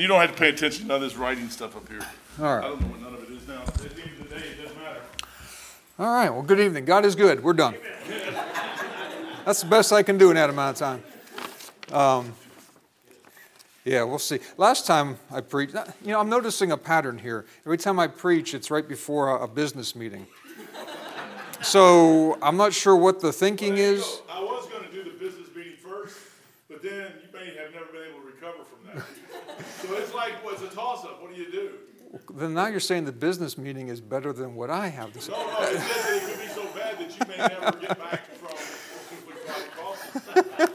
You don't have to pay attention to none of this writing stuff up here. All I right. don't know what none of it is now. At the end of the day, it doesn't matter. All right. Well, good evening. God is good. We're done. That's the best I can do in that amount of time. Um, yeah, we'll see. Last time I preached, you know, I'm noticing a pattern here. Every time I preach, it's right before a, a business meeting. So I'm not sure what the thinking is. I was going to do the business meeting first, but then you may have never been able to recover from that. so it's like, what's a toss up? What do you do? Then now you're saying the business meeting is better than what I have to say. No, no, it's just that it could be so bad that you may never get back from Simply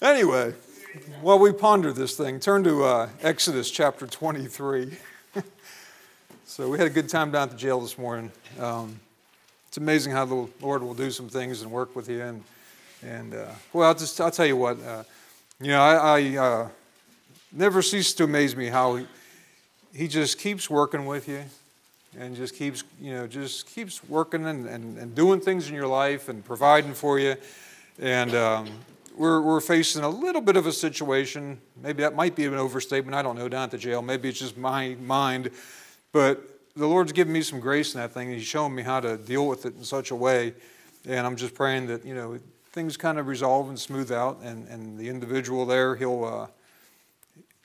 Anyway, while we ponder this thing, turn to uh, Exodus chapter 23. so we had a good time down at the jail this morning. Um, it's amazing how the Lord will do some things and work with you. And, and uh, well, I'll just I'll tell you what. Uh, you know, I, I uh, never ceases to amaze me how he, he just keeps working with you and just keeps you know just keeps working and, and, and doing things in your life and providing for you. And um, we're, we're facing a little bit of a situation. Maybe that might be an overstatement. I don't know. Down at the jail. Maybe it's just my mind. But the lord's given me some grace in that thing. And he's showing me how to deal with it in such a way. And i'm just praying that you know things kind of resolve and smooth out and, and the individual there he'll uh,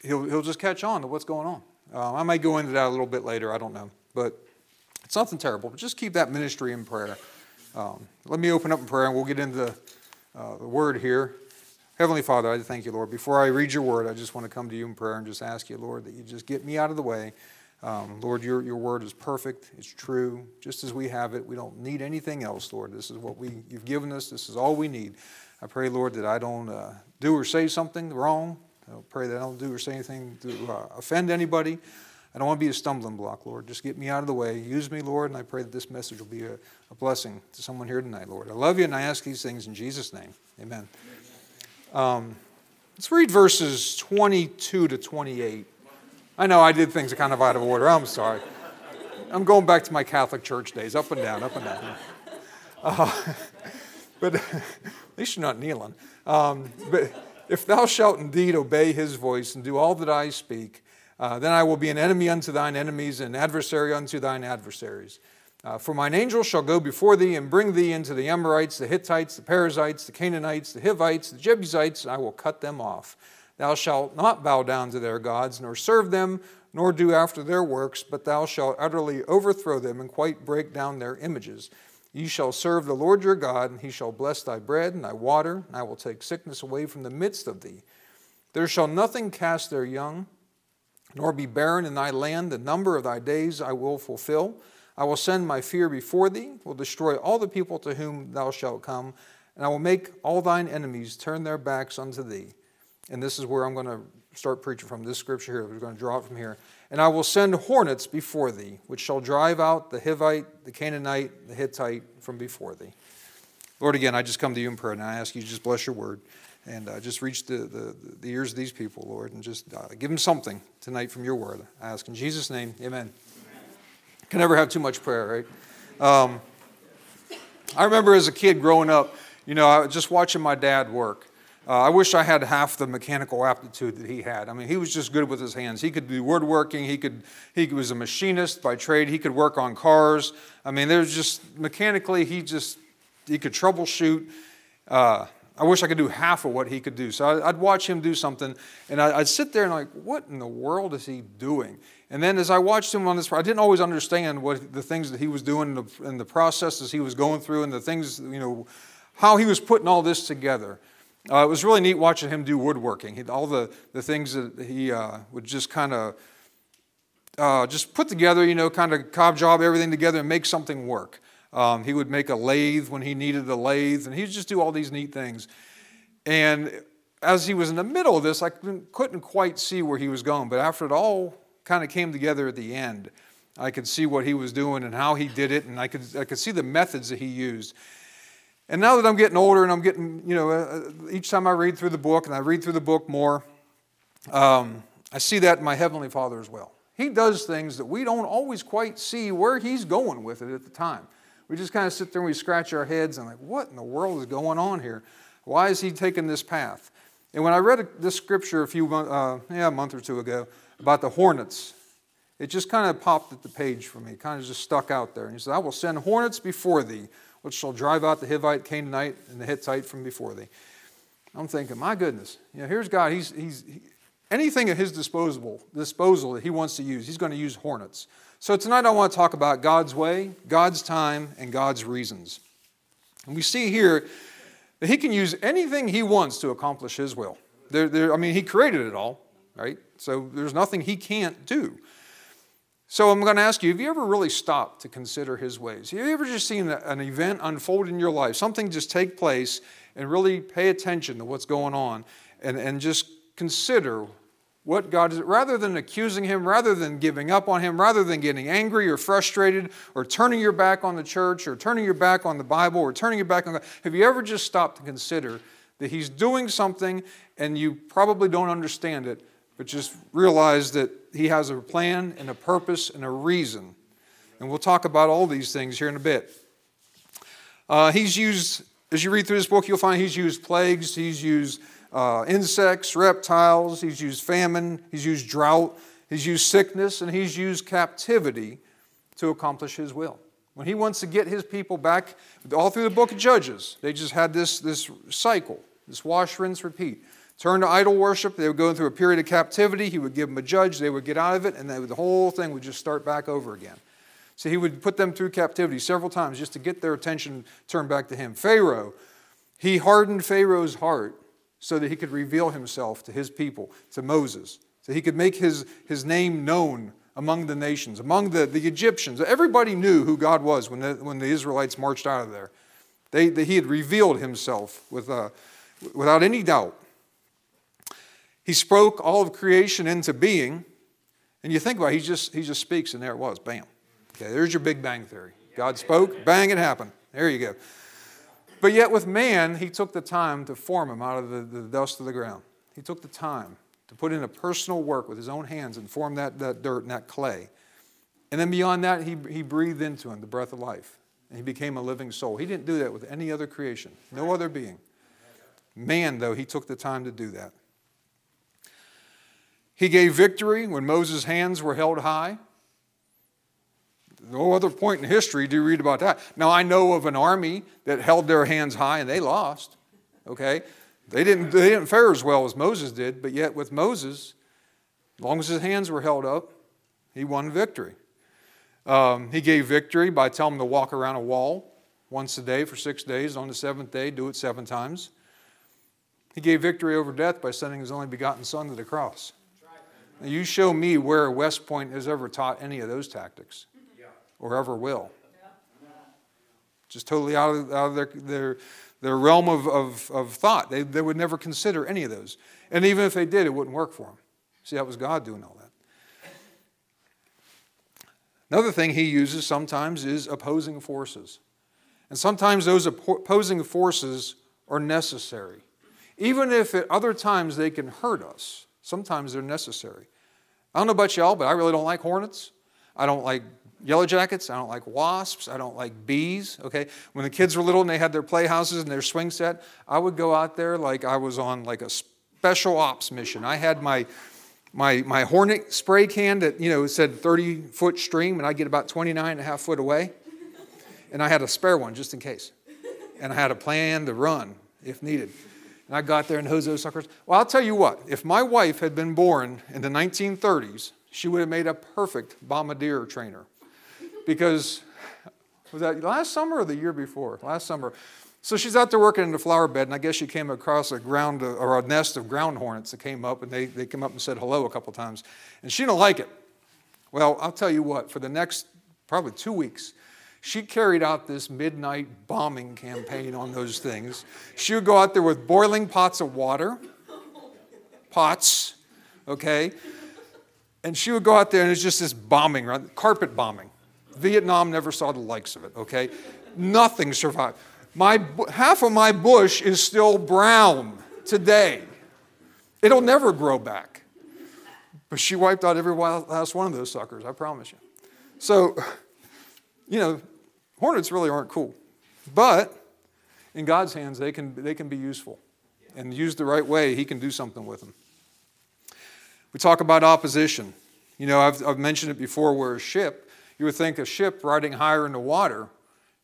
he'll, he'll just catch on to what's going on. Uh, I may go into that a little bit later, I don't know. But it's nothing terrible. But just keep that ministry in prayer. Um, let me open up in prayer and we'll get into uh, the word here. Heavenly Father, I thank you, Lord. Before I read your word, I just want to come to you in prayer and just ask you, Lord, that you just get me out of the way. Um, Lord, your, your word is perfect. It's true. Just as we have it, we don't need anything else, Lord. This is what we, you've given us. This is all we need. I pray, Lord, that I don't uh, do or say something wrong. I pray that I don't do or say anything to uh, offend anybody. I don't want to be a stumbling block, Lord. Just get me out of the way. Use me, Lord, and I pray that this message will be a, a blessing to someone here tonight, Lord. I love you, and I ask these things in Jesus' name. Amen. Um, let's read verses 22 to 28. I know I did things kind of out of order. I'm sorry. I'm going back to my Catholic church days, up and down, up and down. Uh, but at least you're not kneeling. Um, but if thou shalt indeed obey his voice and do all that I speak, uh, then I will be an enemy unto thine enemies, and adversary unto thine adversaries. Uh, for mine angel shall go before thee and bring thee into the Amorites, the Hittites, the Perizzites, the Canaanites, the Hivites, the Jebusites, and I will cut them off. Thou shalt not bow down to their gods, nor serve them, nor do after their works, but thou shalt utterly overthrow them and quite break down their images. Ye shall serve the Lord your God, and he shall bless thy bread and thy water, and I will take sickness away from the midst of thee. There shall nothing cast their young, nor be barren in thy land. The number of thy days I will fulfill. I will send my fear before thee, will destroy all the people to whom thou shalt come, and I will make all thine enemies turn their backs unto thee. And this is where I'm going to start preaching from this scripture here. We're going to draw it from here. And I will send hornets before thee, which shall drive out the Hivite, the Canaanite, the Hittite from before thee. Lord, again, I just come to you in prayer, and I ask you just bless your word and uh, just reach the, the, the, ears of these people, Lord, and just uh, give them something tonight from your word. I ask in Jesus' name, amen. Can never have too much prayer, right? Um, I remember as a kid growing up, you know, I was just watching my dad work. Uh, I wish I had half the mechanical aptitude that he had. I mean, he was just good with his hands. He could do woodworking. He could. He was a machinist by trade. He could work on cars. I mean, there's just mechanically, he just he could troubleshoot. Uh, I wish I could do half of what he could do. So I'd watch him do something, and I'd sit there and like, what in the world is he doing? And then as I watched him on this, I didn't always understand what the things that he was doing and the processes he was going through and the things, you know, how he was putting all this together. Uh, it was really neat watching him do woodworking. He, all the, the things that he uh, would just kind of uh, just put together, you know, kind of cob job everything together and make something work. Um, he would make a lathe when he needed a lathe, and he'd just do all these neat things. And as he was in the middle of this, I couldn't quite see where he was going. But after it all kind of came together at the end, I could see what he was doing and how he did it, and I could, I could see the methods that he used. And now that I'm getting older and I'm getting, you know, uh, each time I read through the book and I read through the book more, um, I see that in my Heavenly Father as well. He does things that we don't always quite see where He's going with it at the time. We just kind of sit there and we scratch our heads and like, what in the world is going on here? Why is He taking this path? And when I read this scripture a few uh, yeah, a month or two ago about the hornets, it just kind of popped at the page for me, kind of just stuck out there. And he said, I will send hornets before thee, which shall drive out the Hivite, Canaanite, and the Hittite from before thee. I'm thinking, my goodness, you know, here's God. He's, he's he, anything at his disposal, disposal that he wants to use, he's going to use hornets. So tonight I want to talk about God's way, God's time, and God's reasons. And we see here that he can use anything he wants to accomplish his will. There, there, I mean, he created it all, right? So there's nothing he can't do. So I'm going to ask you have you ever really stopped to consider his ways? Have you ever just seen an event unfold in your life, something just take place, and really pay attention to what's going on and, and just consider what God is, rather than accusing him, rather than giving up on him, rather than getting angry or frustrated or turning your back on the church or turning your back on the Bible or turning your back on God, have you ever just stopped to consider that he's doing something and you probably don't understand it, but just realize that he has a plan and a purpose and a reason. And we'll talk about all these things here in a bit. Uh, he's used, as you read through this book, you'll find he's used plagues, he's used uh, insects, reptiles, he's used famine, he's used drought, he's used sickness, and he's used captivity to accomplish his will. When he wants to get his people back, all through the book of Judges, they just had this, this cycle, this wash, rinse, repeat turn to idol worship. They would go through a period of captivity. He would give them a judge. They would get out of it, and the whole thing would just start back over again. So he would put them through captivity several times just to get their attention turned back to him. Pharaoh, he hardened Pharaoh's heart so that he could reveal himself to his people, to Moses, so he could make his, his name known among the nations, among the, the Egyptians. Everybody knew who God was when the, when the Israelites marched out of there. They, they he had revealed himself with, uh, without any doubt. He spoke all of creation into being. And you think about it, he just, he just speaks, and there it was. Bam. Okay, there's your Big Bang Theory. God spoke, bang, it happened. There you go. But yet, with man, he took the time to form him out of the, the dust of the ground. He took the time to put in a personal work with his own hands and form that, that dirt and that clay. And then beyond that, he, he breathed into him the breath of life. And he became a living soul. He didn't do that with any other creation, no other being. Man, though, he took the time to do that. He gave victory when Moses' hands were held high. No other point in history do you read about that. Now, I know of an army that held their hands high and they lost. Okay? They didn't, they didn't fare as well as Moses did, but yet with Moses, as long as his hands were held up, he won victory. Um, he gave victory by telling them to walk around a wall once a day for six days. On the seventh day, do it seven times. He gave victory over death by sending his only begotten Son to the cross. You show me where West Point has ever taught any of those tactics or ever will. Just totally out of, out of their, their, their realm of, of, of thought. They, they would never consider any of those. And even if they did, it wouldn't work for them. See, that was God doing all that. Another thing he uses sometimes is opposing forces. And sometimes those opposing forces are necessary. Even if at other times they can hurt us, Sometimes they're necessary. I don't know about y'all, but I really don't like hornets. I don't like yellow jackets. I don't like wasps. I don't like bees. Okay. When the kids were little and they had their playhouses and their swing set, I would go out there like I was on like a special ops mission. I had my my my hornet spray can that you know said 30 foot stream, and I get about 29 and a half foot away, and I had a spare one just in case, and I had a plan to run if needed. And I got there and hosed those suckers. Well, I'll tell you what, if my wife had been born in the 1930s, she would have made a perfect bombardier trainer. Because, was that last summer or the year before? Last summer. So she's out there working in the flower bed, and I guess she came across a ground or a nest of ground hornets that came up, and they, they came up and said hello a couple times. And she didn't like it. Well, I'll tell you what, for the next probably two weeks, she carried out this midnight bombing campaign on those things. She would go out there with boiling pots of water, pots, okay? And she would go out there and it's just this bombing, right? carpet bombing. Vietnam never saw the likes of it, okay? Nothing survived. My, half of my bush is still brown today. It'll never grow back. But she wiped out every last one of those suckers, I promise you. So, you know, hornets really aren't cool. But in God's hands, they can, they can be useful. and used the right way, He can do something with them. We talk about opposition. You know, I've, I've mentioned it before where a ship, you would think a ship riding higher in the water,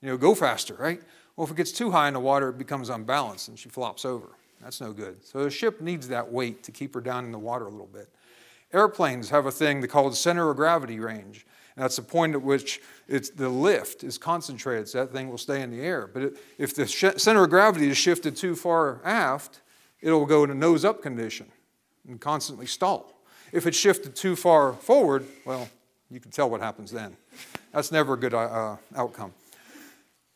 you know, go faster, right? Well, if it gets too high in the water, it becomes unbalanced and she flops over. That's no good. So a ship needs that weight to keep her down in the water a little bit. Airplanes have a thing they call the center of gravity range. That's the point at which it's, the lift is concentrated, so that thing will stay in the air. But it, if the sh- center of gravity is shifted too far aft, it'll go in a nose up condition and constantly stall. If it's shifted too far forward, well, you can tell what happens then. That's never a good uh, outcome.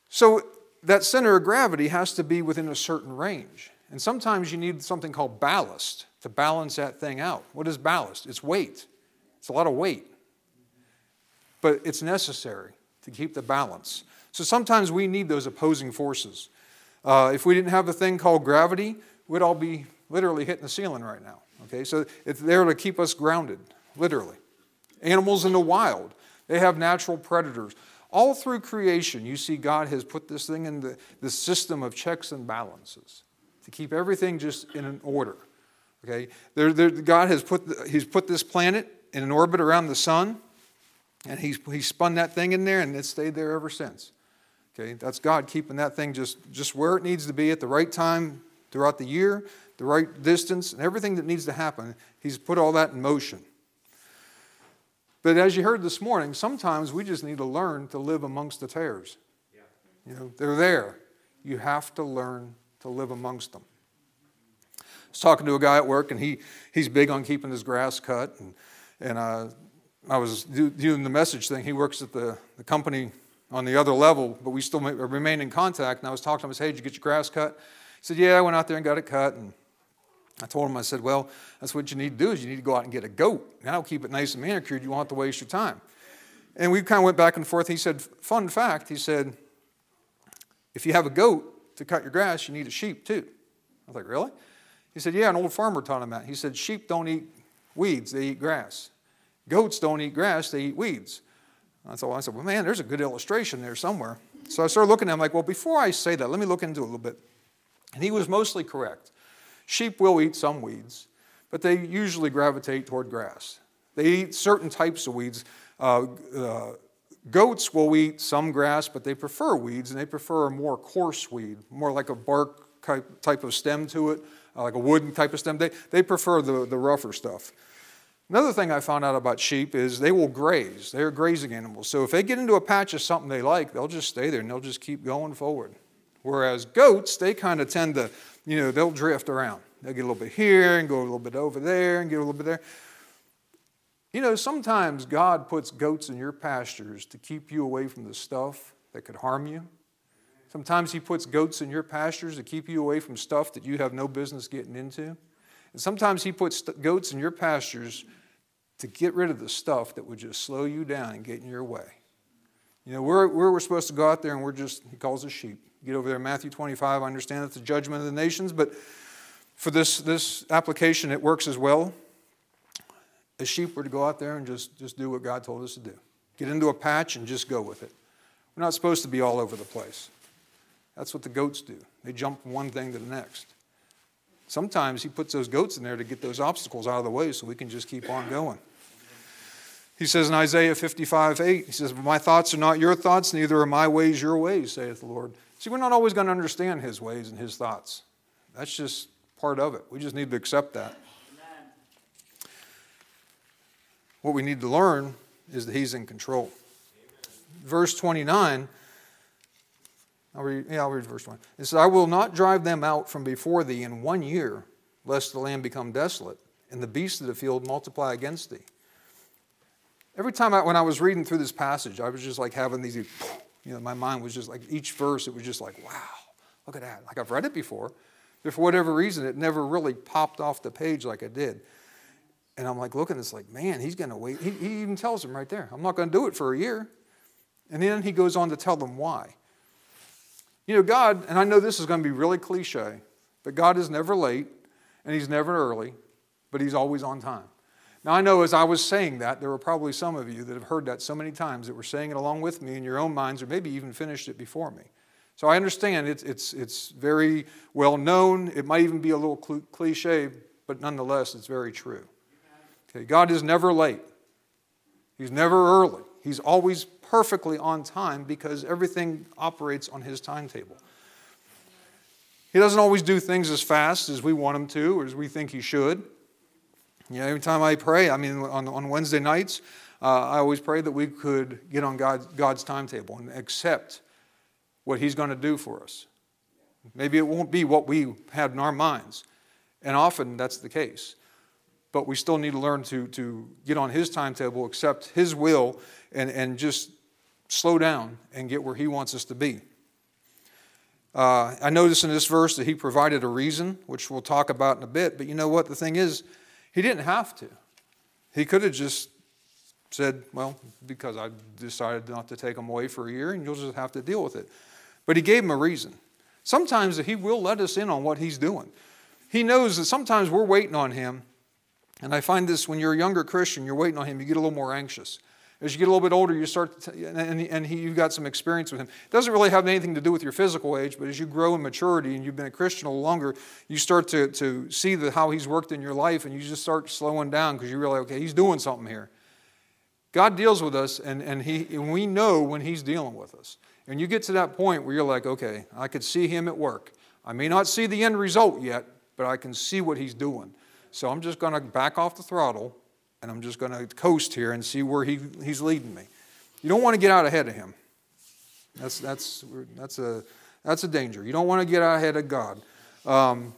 So that center of gravity has to be within a certain range. And sometimes you need something called ballast to balance that thing out. What is ballast? It's weight. It's a lot of weight. But it's necessary to keep the balance. So sometimes we need those opposing forces. Uh, if we didn't have the thing called gravity, we'd all be literally hitting the ceiling right now. Okay, so it's there to keep us grounded, literally. Animals in the wild, they have natural predators. All through creation, you see God has put this thing in the, the system of checks and balances to keep everything just in an order. Okay, there, there, God has put the, He's put this planet in an orbit around the sun, and He's He spun that thing in there, and it's stayed there ever since. Okay, that's God keeping that thing just just where it needs to be at the right time throughout the year, the right distance, and everything that needs to happen. He's put all that in motion. But as you heard this morning, sometimes we just need to learn to live amongst the tares. Yeah. You know, they're there. You have to learn to live amongst them. I was talking to a guy at work, and he, he's big on keeping his grass cut. And, and uh, I was doing the message thing. He works at the, the company on the other level, but we still remain in contact. And I was talking to him, I said, hey, did you get your grass cut? He said, yeah, I went out there and got it cut. And I told him, I said, well, that's what you need to do is you need to go out and get a goat. Now keep it nice and manicured. You won't have to waste your time. And we kind of went back and forth. He said, fun fact, he said, if you have a goat to cut your grass, you need a sheep too. I was like, really? He said, yeah, an old farmer taught him that. He said, sheep don't eat weeds, they eat grass. Goats don't eat grass, they eat weeds. And so I said, well, man, there's a good illustration there somewhere. So I started looking at him like, well, before I say that, let me look into it a little bit. And he was mostly correct. Sheep will eat some weeds, but they usually gravitate toward grass. They eat certain types of weeds. Uh, uh, goats will eat some grass, but they prefer weeds, and they prefer a more coarse weed, more like a bark type of stem to it, uh, like a wooden type of stem. They, they prefer the, the rougher stuff. Another thing I found out about sheep is they will graze. They're grazing animals. So if they get into a patch of something they like, they'll just stay there and they'll just keep going forward. Whereas goats, they kind of tend to you know, they'll drift around. They'll get a little bit here and go a little bit over there and get a little bit there. You know, sometimes God puts goats in your pastures to keep you away from the stuff that could harm you. Sometimes He puts goats in your pastures to keep you away from stuff that you have no business getting into. And sometimes He puts goats in your pastures to get rid of the stuff that would just slow you down and get in your way. You know, we're, we're supposed to go out there and we're just, He calls us sheep. Get over there, Matthew 25. I understand that's the judgment of the nations, but for this, this application, it works as well. As sheep, we're to go out there and just, just do what God told us to do. Get into a patch and just go with it. We're not supposed to be all over the place. That's what the goats do. They jump from one thing to the next. Sometimes he puts those goats in there to get those obstacles out of the way so we can just keep on going. He says in Isaiah 55 8, he says, My thoughts are not your thoughts, neither are my ways your ways, saith the Lord. See, we're not always going to understand his ways and his thoughts. That's just part of it. We just need to accept that. Amen. What we need to learn is that he's in control. Amen. Verse 29, I'll read, yeah, I'll read verse 1. It says, I will not drive them out from before thee in one year, lest the land become desolate, and the beasts of the field multiply against thee. Every time I, when I was reading through this passage, I was just like having these you know, my mind was just like each verse, it was just like, wow, look at that. Like I've read it before, but for whatever reason, it never really popped off the page like it did. And I'm like looking, it's like, man, he's going to wait. He, he even tells them right there, I'm not going to do it for a year. And then he goes on to tell them why. You know, God, and I know this is going to be really cliche, but God is never late and he's never early, but he's always on time. Now, I know as I was saying that, there were probably some of you that have heard that so many times that were saying it along with me in your own minds, or maybe even finished it before me. So I understand it's, it's, it's very well known. It might even be a little cliche, but nonetheless, it's very true. Okay, God is never late, He's never early. He's always perfectly on time because everything operates on His timetable. He doesn't always do things as fast as we want Him to or as we think He should. You know, every time I pray, I mean, on, on Wednesday nights, uh, I always pray that we could get on God's, God's timetable and accept what He's going to do for us. Maybe it won't be what we had in our minds, and often that's the case. But we still need to learn to, to get on His timetable, accept His will, and, and just slow down and get where He wants us to be. Uh, I notice in this verse that He provided a reason, which we'll talk about in a bit, but you know what? The thing is, He didn't have to. He could have just said, Well, because I decided not to take them away for a year, and you'll just have to deal with it. But he gave him a reason. Sometimes he will let us in on what he's doing. He knows that sometimes we're waiting on him. And I find this when you're a younger Christian, you're waiting on him, you get a little more anxious. As you get a little bit older, you start, to, and, and he, you've got some experience with him. It doesn't really have anything to do with your physical age, but as you grow in maturity and you've been a Christian a little longer, you start to, to see the, how he's worked in your life, and you just start slowing down because you realize, okay, he's doing something here. God deals with us, and, and, he, and we know when he's dealing with us. And you get to that point where you're like, okay, I could see him at work. I may not see the end result yet, but I can see what he's doing. So I'm just going to back off the throttle and I'm just going to coast here and see where he, he's leading me. You don't want to get out ahead of him. That's, that's, that's, a, that's a danger. You don't want to get out ahead of God. Um,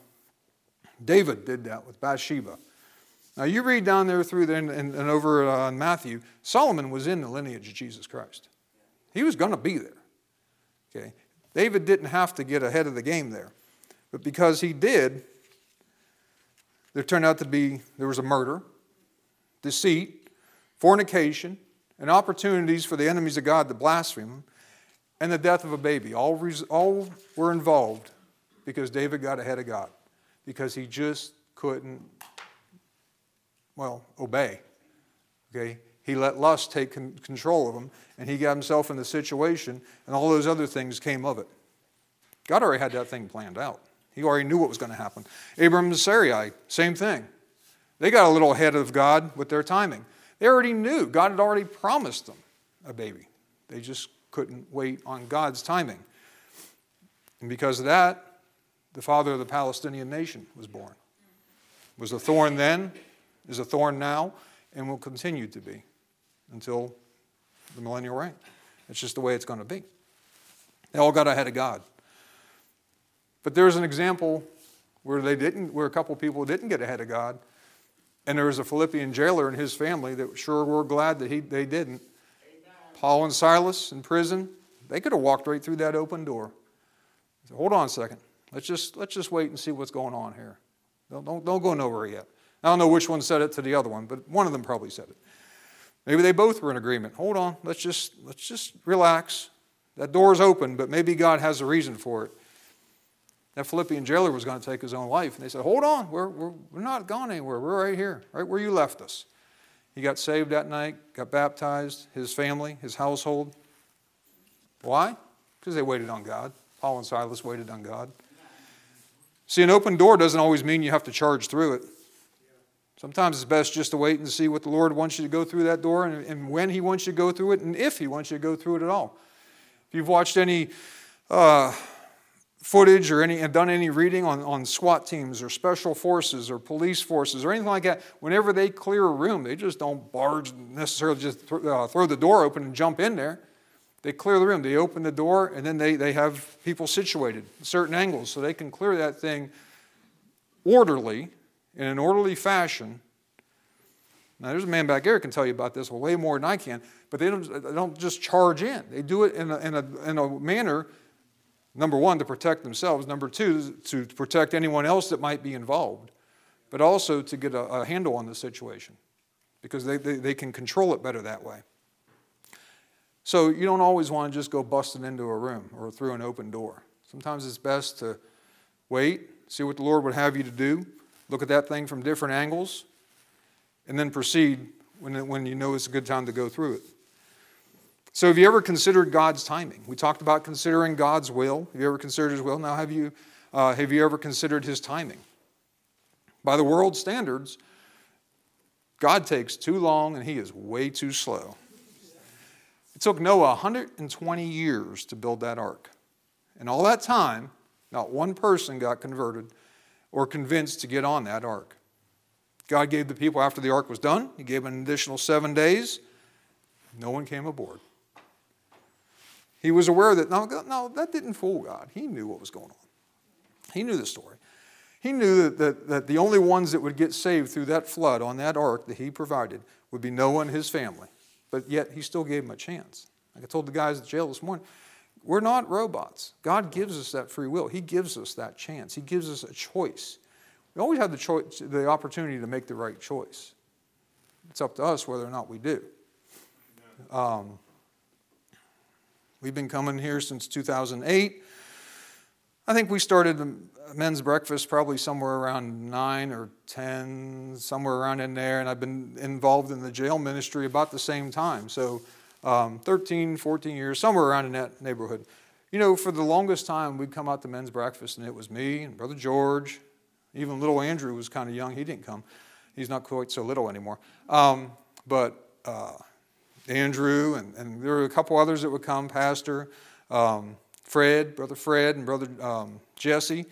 David did that with Bathsheba. Now, you read down there through and, and, and over uh, in Matthew, Solomon was in the lineage of Jesus Christ. He was going to be there. Okay? David didn't have to get ahead of the game there. But because he did, there turned out to be there was a murder, deceit, fornication, and opportunities for the enemies of God to blaspheme, and the death of a baby. All, res- all were involved because David got ahead of God, because he just couldn't, well, obey. Okay? He let lust take control of him, and he got himself in the situation, and all those other things came of it. God already had that thing planned out. He already knew what was going to happen. Abram and Sarai, same thing. They got a little ahead of God with their timing. They already knew. God had already promised them a baby. They just couldn't wait on God's timing. And because of that, the father of the Palestinian nation was born. Was a thorn then, is a thorn now, and will continue to be until the millennial reign. It's just the way it's going to be. They all got ahead of God. But there's an example where they didn't, where a couple people didn't get ahead of God, and there was a Philippian jailer and his family that sure were glad that he, they didn't. Paul and Silas in prison, they could have walked right through that open door. Said, Hold on a second. Let's just, let's just wait and see what's going on here. Don't, don't, don't go nowhere yet. I don't know which one said it to the other one, but one of them probably said it. Maybe they both were in agreement. Hold on, let's just, let's just relax. That door is open, but maybe God has a reason for it. That Philippian jailer was going to take his own life. And they said, Hold on, we're, we're, we're not gone anywhere. We're right here, right where you left us. He got saved that night, got baptized, his family, his household. Why? Because they waited on God. Paul and Silas waited on God. See, an open door doesn't always mean you have to charge through it. Sometimes it's best just to wait and see what the Lord wants you to go through that door and, and when He wants you to go through it and if He wants you to go through it at all. If you've watched any uh, footage or any, done any reading on, on SWAT teams or special forces or police forces or anything like that, whenever they clear a room, they just don't barge necessarily just th- uh, throw the door open and jump in there. They clear the room. They open the door and then they, they have people situated at certain angles so they can clear that thing orderly in an orderly fashion. Now, there's a man back there can tell you about this way more than I can, but they don't, they don't just charge in. They do it in a, in, a, in a manner, number one, to protect themselves, number two, to protect anyone else that might be involved, but also to get a, a handle on the situation because they, they, they can control it better that way. So you don't always want to just go busting into a room or through an open door. Sometimes it's best to wait, see what the Lord would have you to do, look at that thing from different angles, and then proceed when, when you know it's a good time to go through it. So, have you ever considered God's timing? We talked about considering God's will. Have you ever considered His will? Now, have you, uh, have you ever considered His timing? By the world standards, God takes too long and He is way too slow. It took Noah 120 years to build that ark. And all that time, not one person got converted or convinced to get on that ark. God gave the people after the ark was done, He gave an additional seven days. No one came aboard. He was aware that, no, no, that didn't fool God. He knew what was going on. He knew the story. He knew that, that, that the only ones that would get saved through that flood on that ark that he provided would be Noah and his family. But yet he still gave them a chance. Like I told the guys at jail this morning, we're not robots. God gives us that free will. He gives us that chance. He gives us a choice. We always have the, choice, the opportunity to make the right choice. It's up to us whether or not we do. Um, we've been coming here since 2008. I think we started the men's breakfast probably somewhere around 9 or 10, somewhere around in there, and I've been involved in the jail ministry about the same time. So um, 13, 14 years, somewhere around in that neighborhood. You know, for the longest time, we'd come out to men's breakfast, and it was me and Brother George. Even little Andrew was kind of young. He didn't come. He's not quite so little anymore. Um, but uh, Andrew, and, and, there were a couple others that would come, Pastor, um, Fred, Brother Fred, and Brother um, Jesse.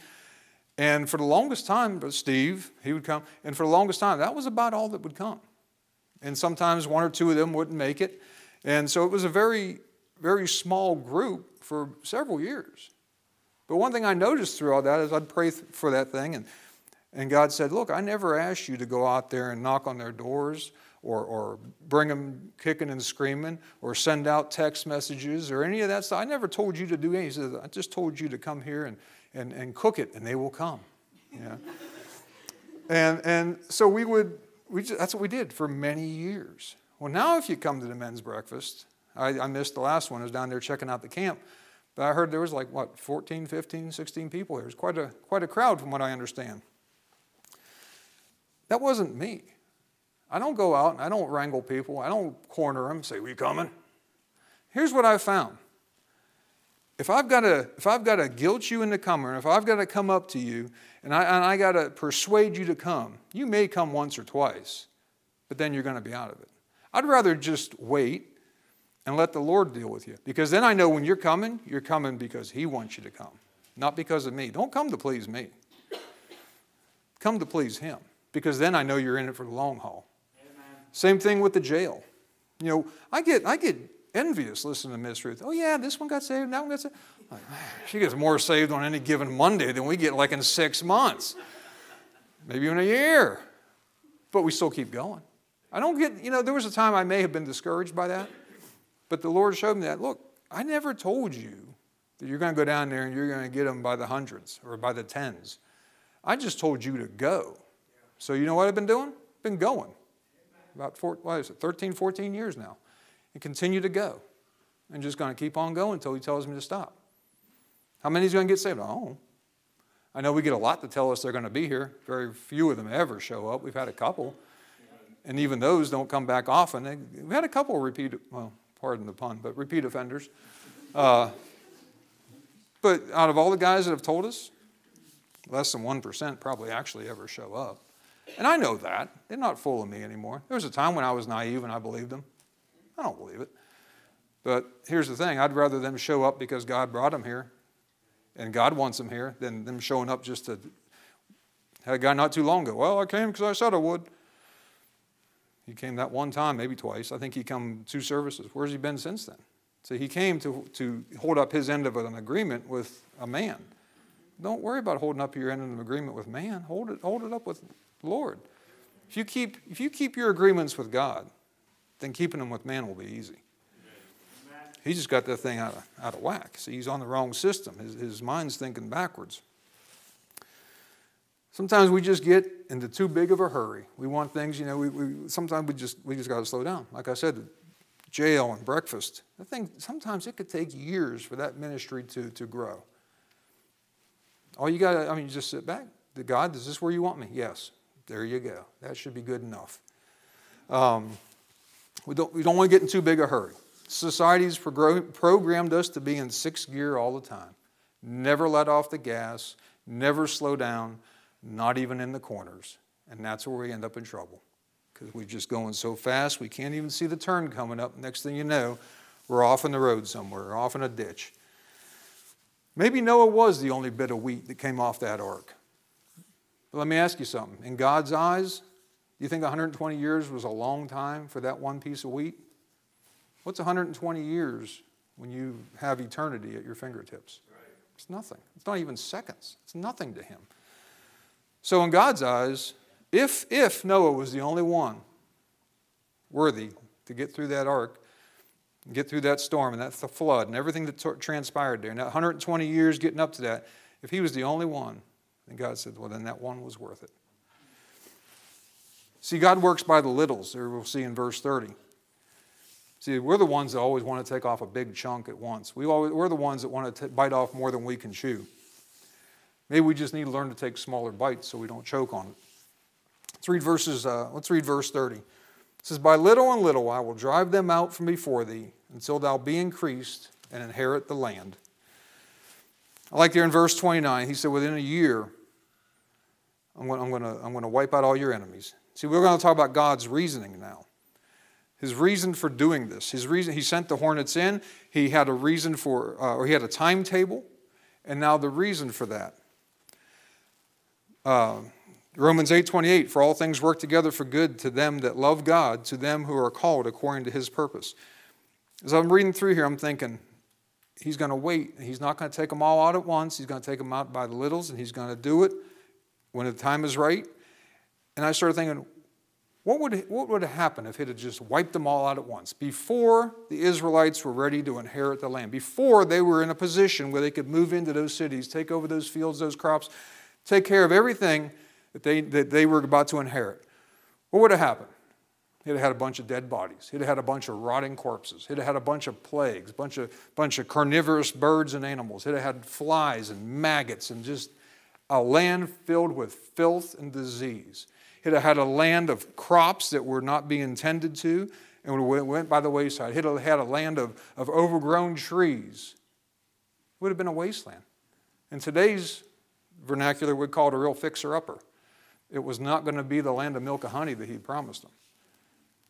And for the longest time, Steve, he would come. And for the longest time, that was about all that would come. And sometimes one or two of them wouldn't make it. And so it was a very, very small group for several years. But one thing I noticed through all that is I'd pray for that thing, and, and God said, Look, I never asked you to go out there and knock on their doors or, or bring them kicking and screaming or send out text messages or any of that stuff. I never told you to do anything. He said, I just told you to come here and, and, and cook it, and they will come. Yeah. and, and so we would, we just, that's what we did for many years. Well, now if you come to the men's breakfast, I, I missed the last one. I was down there checking out the camp. But I heard there was like, what, 14, 15, 16 people here. It was quite a, quite a crowd from what I understand. That wasn't me. I don't go out and I don't wrangle people. I don't corner them, say, we coming? Here's what I found. If I've got to, if I've got to guilt you into coming, if I've got to come up to you and I, and I got to persuade you to come, you may come once or twice, but then you're going to be out of it. I'd rather just wait and let the Lord deal with you. Because then I know when you're coming, you're coming because He wants you to come, not because of me. Don't come to please me. Come to please Him. Because then I know you're in it for the long haul. Same thing with the jail. You know, I get, I get envious listening to Miss Ruth. Oh, yeah, this one got saved, that one got saved. She gets more saved on any given Monday than we get like in six months, maybe even a year. But we still keep going. I don't get, you know, there was a time I may have been discouraged by that, but the Lord showed me that. Look, I never told you that you're going to go down there and you're going to get them by the hundreds or by the tens. I just told you to go. So you know what I've been doing? Been going. About four, what is it, 13, 14 years now. And continue to go. And just going to keep on going until he tells me to stop. How many is going to get saved? Oh. I know we get a lot to tell us they're going to be here. Very few of them ever show up. We've had a couple and even those don't come back often. We had a couple repeat, well, pardon the pun, but repeat offenders. Uh, but out of all the guys that have told us, less than 1% probably actually ever show up. And I know that. They're not fooling me anymore. There was a time when I was naive and I believed them. I don't believe it. But here's the thing I'd rather them show up because God brought them here and God wants them here than them showing up just to. Had a guy not too long ago, well, I came because I said I would. He came that one time, maybe twice. I think he come two services. Where's he been since then? So he came to, to hold up his end of an agreement with a man. Don't worry about holding up your end of an agreement with man. Hold it, hold it up with Lord. If you, keep, if you keep your agreements with God, then keeping them with man will be easy. He just got that thing out of, out of whack. See, he's on the wrong system. His, his mind's thinking backwards. Sometimes we just get into too big of a hurry. We want things, you know, we, we sometimes we just we just got to slow down. Like I said, jail and breakfast. I think sometimes it could take years for that ministry to, to grow. All you got to, I mean, you just sit back. God, is this where you want me? Yes. There you go. That should be good enough. Um, we don't, we don't want to get in too big a hurry. society's programmed us to be in sixth gear all the time. Never let off the gas, never slow down, not even in the corners. And that's where we end up in trouble because we're just going so fast we can't even see the turn coming up. Next thing you know, we're off in the road somewhere, off in a ditch. Maybe Noah was the only bit of wheat that came off that ark. But let me ask you something. In God's eyes, do you think 120 years was a long time for that one piece of wheat? What's 120 years when you have eternity at your fingertips? It's nothing. It's not even seconds. It's nothing to him. So in God's eyes, if if Noah was the only one worthy to get through that ark, get through that storm and that flood and everything that transpired there, and that 120 years getting up to that, if he was the only one, then God said, well, then that one was worth it. See, God works by the littles, there we'll see in verse 30. See, we're the ones that always want to take off a big chunk at once. We always, we're the ones that want to t- bite off more than we can chew. Maybe we just need to learn to take smaller bites so we don't choke on it. Let's read verses. Uh, let's read verse 30. It says, "By little and little I will drive them out from before thee, until thou be increased and inherit the land." I like there in verse 29. He said, "Within a year, I'm going, I'm going to, I'm going to wipe out all your enemies." See, we're going to talk about God's reasoning now. His reason for doing this. His reason he sent the hornets in. He had a reason for, uh, or he had a timetable, and now the reason for that. Uh, Romans 8:28 for all things work together for good to them that love God to them who are called according to his purpose. As I'm reading through here I'm thinking he's going to wait. He's not going to take them all out at once. He's going to take them out by the littles and he's going to do it when the time is right. And I started thinking what would, what would have happened if it had just wiped them all out at once? Before the Israelites were ready to inherit the land, before they were in a position where they could move into those cities, take over those fields, those crops, take care of everything that they, that they were about to inherit. What would have happened? It had a bunch of dead bodies. It had a bunch of rotting corpses. It had a bunch of plagues, a bunch of, bunch of carnivorous birds and animals. It had flies and maggots and just a land filled with filth and disease. It had a land of crops that were not being tended to and went by the wayside. It had a land of, of overgrown trees. It would have been a wasteland. In today's vernacular, we'd call it a real fixer upper. It was not going to be the land of milk and honey that he promised them.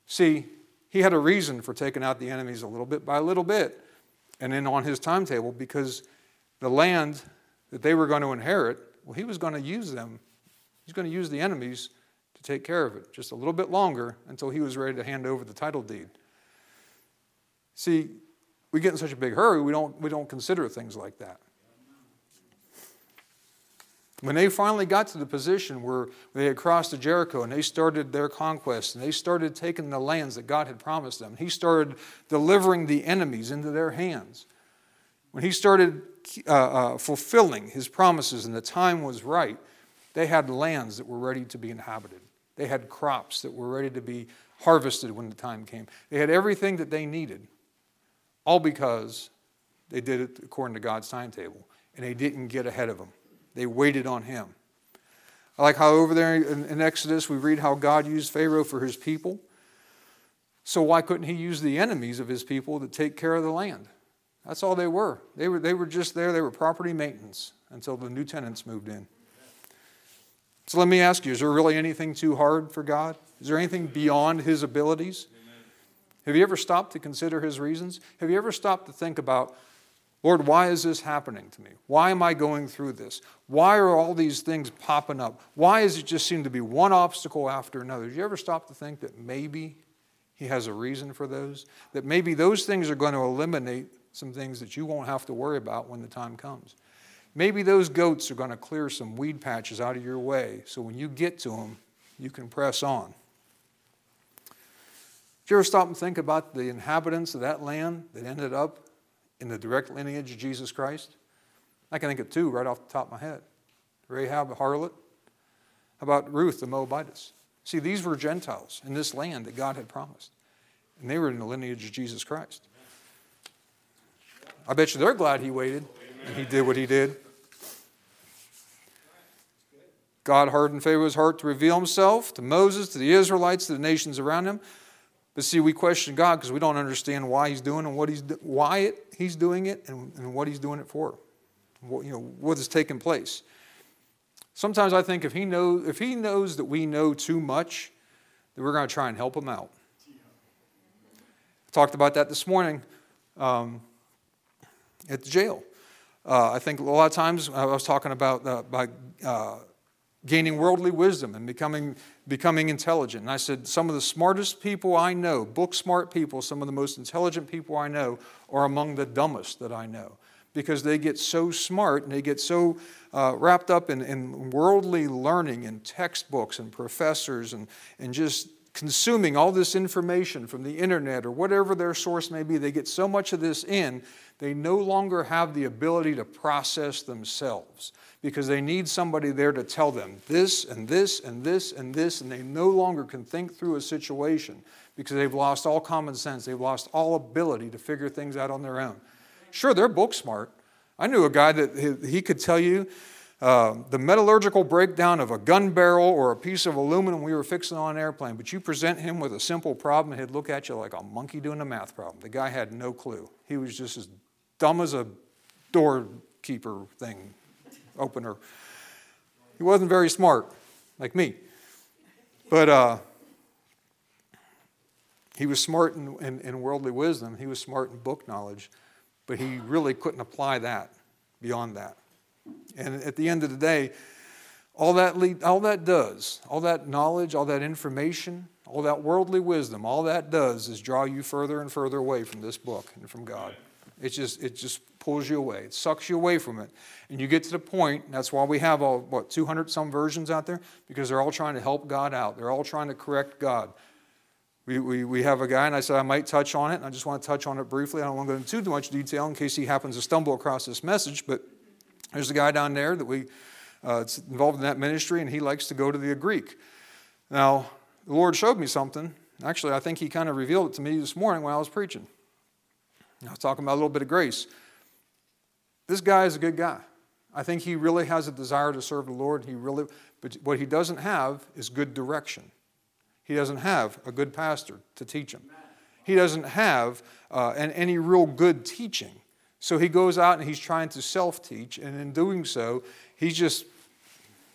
See, he had a reason for taking out the enemies a little bit by a little bit and then on his timetable because the land that they were going to inherit, well, he was going to use them. He's going to use the enemies to take care of it just a little bit longer until he was ready to hand over the title deed. See, we get in such a big hurry, we don't, we don't consider things like that. When they finally got to the position where they had crossed to Jericho and they started their conquest and they started taking the lands that God had promised them, He started delivering the enemies into their hands. When He started uh, uh, fulfilling His promises and the time was right, they had lands that were ready to be inhabited. They had crops that were ready to be harvested when the time came. They had everything that they needed, all because they did it according to God's timetable and they didn't get ahead of him, They waited on him. I like how over there in, in Exodus we read how God used Pharaoh for his people. So why couldn't he use the enemies of his people to take care of the land? That's all they were. They were, they were just there, they were property maintenance until the new tenants moved in. So let me ask you is there really anything too hard for God? Is there anything beyond his abilities? Have you ever stopped to consider his reasons? Have you ever stopped to think about Lord, why is this happening to me? Why am I going through this? Why are all these things popping up? Why does it just seem to be one obstacle after another? Did you ever stop to think that maybe He has a reason for those? That maybe those things are going to eliminate some things that you won't have to worry about when the time comes? Maybe those goats are going to clear some weed patches out of your way so when you get to them, you can press on. Did you ever stop and think about the inhabitants of that land that ended up in the direct lineage of Jesus Christ? I can think of two right off the top of my head Rahab the harlot. How about Ruth the Moabitess? See, these were Gentiles in this land that God had promised, and they were in the lineage of Jesus Christ. I bet you they're glad he waited and he did what he did. God hardened Pharaoh's heart to reveal himself to Moses, to the Israelites, to the nations around him. But see, we question God because we don't understand why He's doing and what He's why it, He's doing it and, and what He's doing it for. What, you know, what is taking place. Sometimes I think if He knows if He knows that we know too much, that we're going to try and help Him out. I talked about that this morning um, at the jail. Uh, I think a lot of times I was talking about uh, by uh, gaining worldly wisdom and becoming, becoming intelligent. And I said, some of the smartest people I know, book smart people, some of the most intelligent people I know, are among the dumbest that I know because they get so smart and they get so uh, wrapped up in, in worldly learning and textbooks and professors and, and just consuming all this information from the internet or whatever their source may be. They get so much of this in, they no longer have the ability to process themselves because they need somebody there to tell them this and this and this and this, and they no longer can think through a situation because they've lost all common sense. They've lost all ability to figure things out on their own. Sure, they're book smart. I knew a guy that he could tell you uh, the metallurgical breakdown of a gun barrel or a piece of aluminum we were fixing on an airplane, but you present him with a simple problem, he'd look at you like a monkey doing a math problem. The guy had no clue. He was just as dumb as a doorkeeper thing opener. He wasn't very smart, like me. But uh, he was smart in, in, in, worldly wisdom, he was smart in book knowledge, but he really couldn't apply that beyond that. And at the end of the day, all that, lead, all that does, all that knowledge, all that information, all that worldly wisdom, all that does is draw you further and further away from this book and from God. It just, it just pulls you away. It sucks you away from it. And you get to the point, that's why we have all, what, 200 some versions out there? Because they're all trying to help God out. They're all trying to correct God. We, we, we have a guy, and I said I might touch on it, and I just want to touch on it briefly. I don't want to go into too much detail in case he happens to stumble across this message, but there's a guy down there that we, uh, involved in that ministry, and he likes to go to the Greek. Now, the Lord showed me something. Actually, I think he kind of revealed it to me this morning when I was preaching. I was talking about a little bit of grace. This guy is a good guy. I think he really has a desire to serve the Lord. He really, but what he doesn't have is good direction. He doesn't have a good pastor to teach him. He doesn't have uh, an, any real good teaching. So he goes out and he's trying to self teach, and in doing so, he's just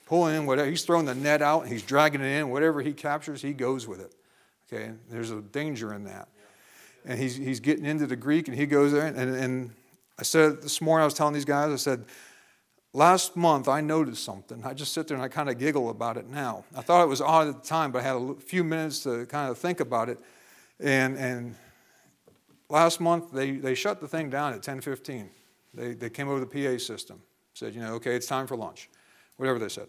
pulling in whatever. He's throwing the net out and he's dragging it in. Whatever he captures, he goes with it. Okay, there's a danger in that and he's, he's getting into the Greek, and he goes there. And, and I said this morning, I was telling these guys, I said, last month I noticed something. I just sit there and I kind of giggle about it now. I thought it was odd at the time, but I had a few minutes to kind of think about it. And, and last month they, they shut the thing down at 10:15. They, they came over the PA system, said, you know, okay, it's time for lunch, whatever they said.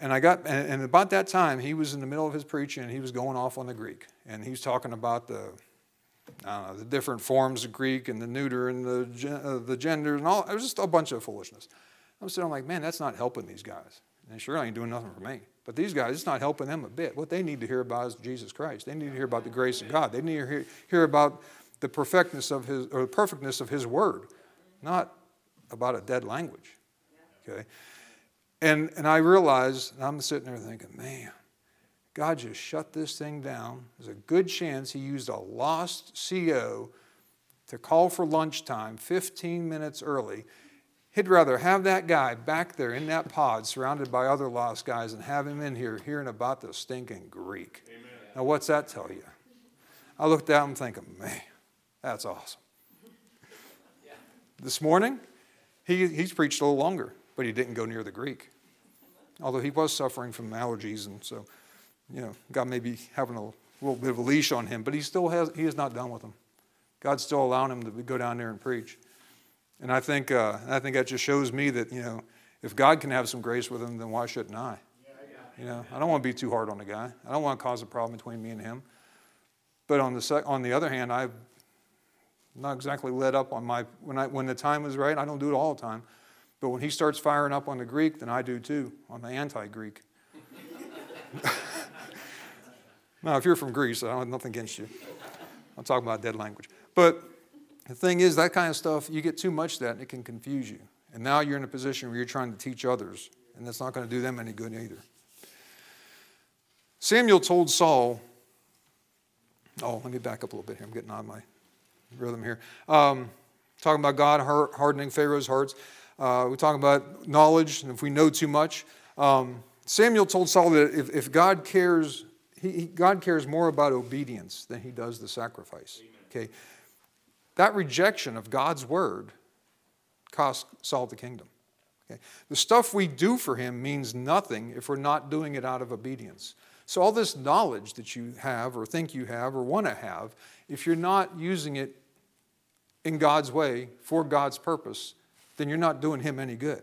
And I got, and, and about that time, he was in the middle of his preaching and he was going off on the Greek. And he was talking about the the different forms of Greek and the neuter and the, uh, the gender and all. It was just a bunch of foolishness. I'm sitting like, man, that's not helping these guys. And sure ain't doing nothing for me. But these guys, it's not helping them a bit. What they need to hear about is Jesus Christ. They need to hear about the grace of God. They need to hear, hear about the perfectness of his or the perfectness of his word, not about a dead language. Okay? And and I realized, and I'm sitting there thinking, man, God just shut this thing down. There's a good chance he used a lost CO to call for lunchtime 15 minutes early. He'd rather have that guy back there in that pod surrounded by other lost guys and have him in here hearing about the stinking Greek. Amen. Now, what's that tell you? I looked at and thinking, man, that's awesome. Yeah. This morning, he, he's preached a little longer, but he didn't go near the Greek. Although he was suffering from allergies, and so you know, God may be having a little bit of a leash on him, but he still has, he is not done with them. God's still allowing him to go down there and preach. And I think, uh, I think that just shows me that, you know, if God can have some grace with him, then why shouldn't I? You know, I don't want to be too hard on the guy. I don't want to cause a problem between me and him. But on the, sec- on the other hand, I've not exactly let up on my, when, I, when the time is right, I don't do it all the time. But when he starts firing up on the Greek, then I do too, on the anti Greek. Now, if you're from Greece, I have nothing against you. I'm talking about dead language. But the thing is, that kind of stuff, you get too much of that and it can confuse you. And now you're in a position where you're trying to teach others, and that's not going to do them any good either. Samuel told Saul Oh, let me back up a little bit here. I'm getting on my rhythm here. Um, talking about God hardening Pharaoh's hearts. Uh, we're talking about knowledge, and if we know too much. Um, Samuel told Saul that if, if God cares, he, he, God cares more about obedience than he does the sacrifice. Amen. Okay, that rejection of God's word cost Saul the kingdom. Okay? The stuff we do for him means nothing if we're not doing it out of obedience. So, all this knowledge that you have, or think you have, or want to have, if you're not using it in God's way for God's purpose, then you're not doing Him any good.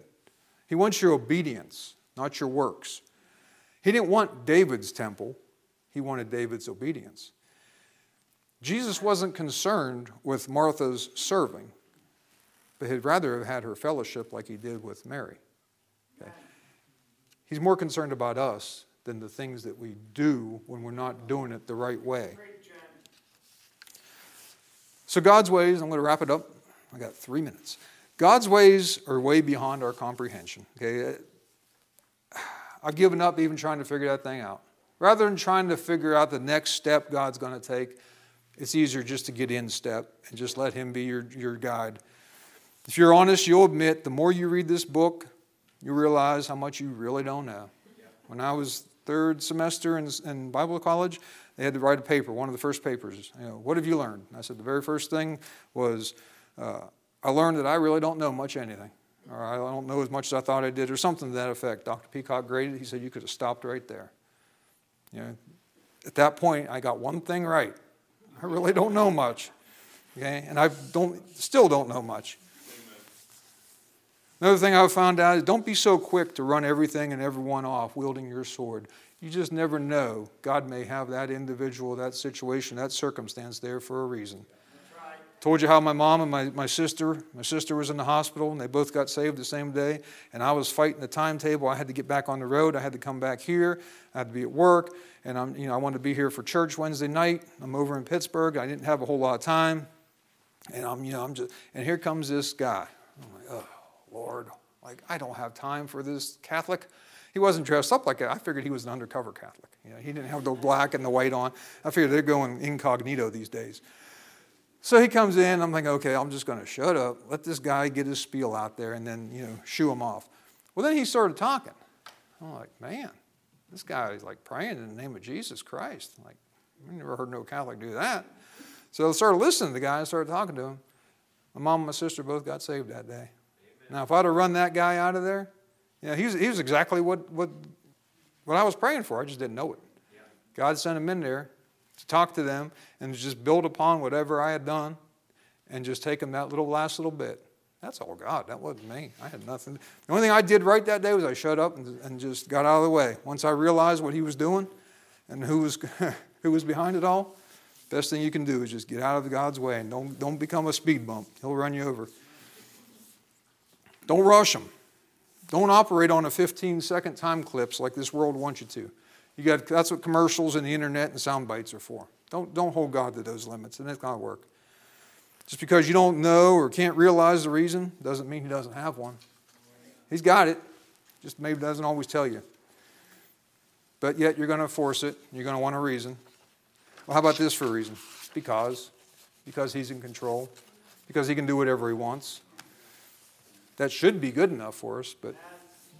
He wants your obedience, not your works. He didn't want David's temple, He wanted David's obedience. Jesus wasn't concerned with Martha's serving, but he'd rather have had her fellowship like he did with Mary. Okay? He's more concerned about us than the things that we do when we're not doing it the right way. So, God's ways, I'm going to wrap it up. I got three minutes. God's ways are way beyond our comprehension. Okay? I've given up even trying to figure that thing out. Rather than trying to figure out the next step God's going to take, it's easier just to get in step and just let Him be your, your guide. If you're honest, you'll admit the more you read this book, you realize how much you really don't know. When I was third semester in, in Bible college, they had to write a paper, one of the first papers. You know, what have you learned? I said, the very first thing was, uh, I learned that I really don't know much anything, or I don't know as much as I thought I did, or something to that effect. Dr. Peacock graded, he said, you could have stopped right there. You know, at that point, I got one thing right. I really don't know much. Okay? And I don't, still don't know much. Another thing I've found out is don't be so quick to run everything and everyone off wielding your sword. You just never know. God may have that individual, that situation, that circumstance there for a reason. Told you how my mom and my, my sister, my sister was in the hospital and they both got saved the same day. And I was fighting the timetable. I had to get back on the road. I had to come back here. I had to be at work. And I'm, you know, I wanted to be here for church Wednesday night. I'm over in Pittsburgh. I didn't have a whole lot of time. And I'm, you know, I'm just, and here comes this guy. I'm like, oh. Lord, like, I don't have time for this Catholic. He wasn't dressed up like that. I figured he was an undercover Catholic. You know, he didn't have the black and the white on. I figured they're going incognito these days. So he comes in. I'm thinking, okay, I'm just going to shut up, let this guy get his spiel out there, and then you know, shoo him off. Well, then he started talking. I'm like, man, this guy is like praying in the name of Jesus Christ. I'm like, I never heard no Catholic do that. So I started listening to the guy. and started talking to him. My mom and my sister both got saved that day. Now, if I'd have run that guy out of there, you know, he was, he was exactly what, what, what I was praying for. I just didn't know it. Yeah. God sent him in there to talk to them and just build upon whatever I had done and just take them that little last little bit. That's all God. That wasn't me. I had nothing. The only thing I did right that day was I shut up and, and just got out of the way. Once I realized what he was doing and who was, who was behind it all, best thing you can do is just get out of God's way and don't, don't become a speed bump. He'll run you over. Don't rush them. Don't operate on a 15 second time clips like this world wants you to. You got, that's what commercials and the internet and sound bites are for. Don't, don't hold God to those limits, and it's going to work. Just because you don't know or can't realize the reason doesn't mean He doesn't have one. He's got it, just maybe doesn't always tell you. But yet you're going to force it, you're going to want a reason. Well, how about this for a reason? Because. Because He's in control. Because He can do whatever He wants. That should be good enough for us, but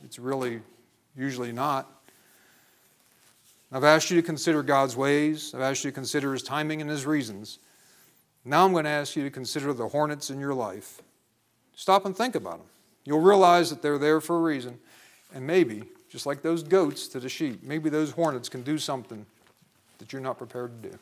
it's really usually not. I've asked you to consider God's ways. I've asked you to consider His timing and His reasons. Now I'm going to ask you to consider the hornets in your life. Stop and think about them. You'll realize that they're there for a reason. And maybe, just like those goats to the sheep, maybe those hornets can do something that you're not prepared to do.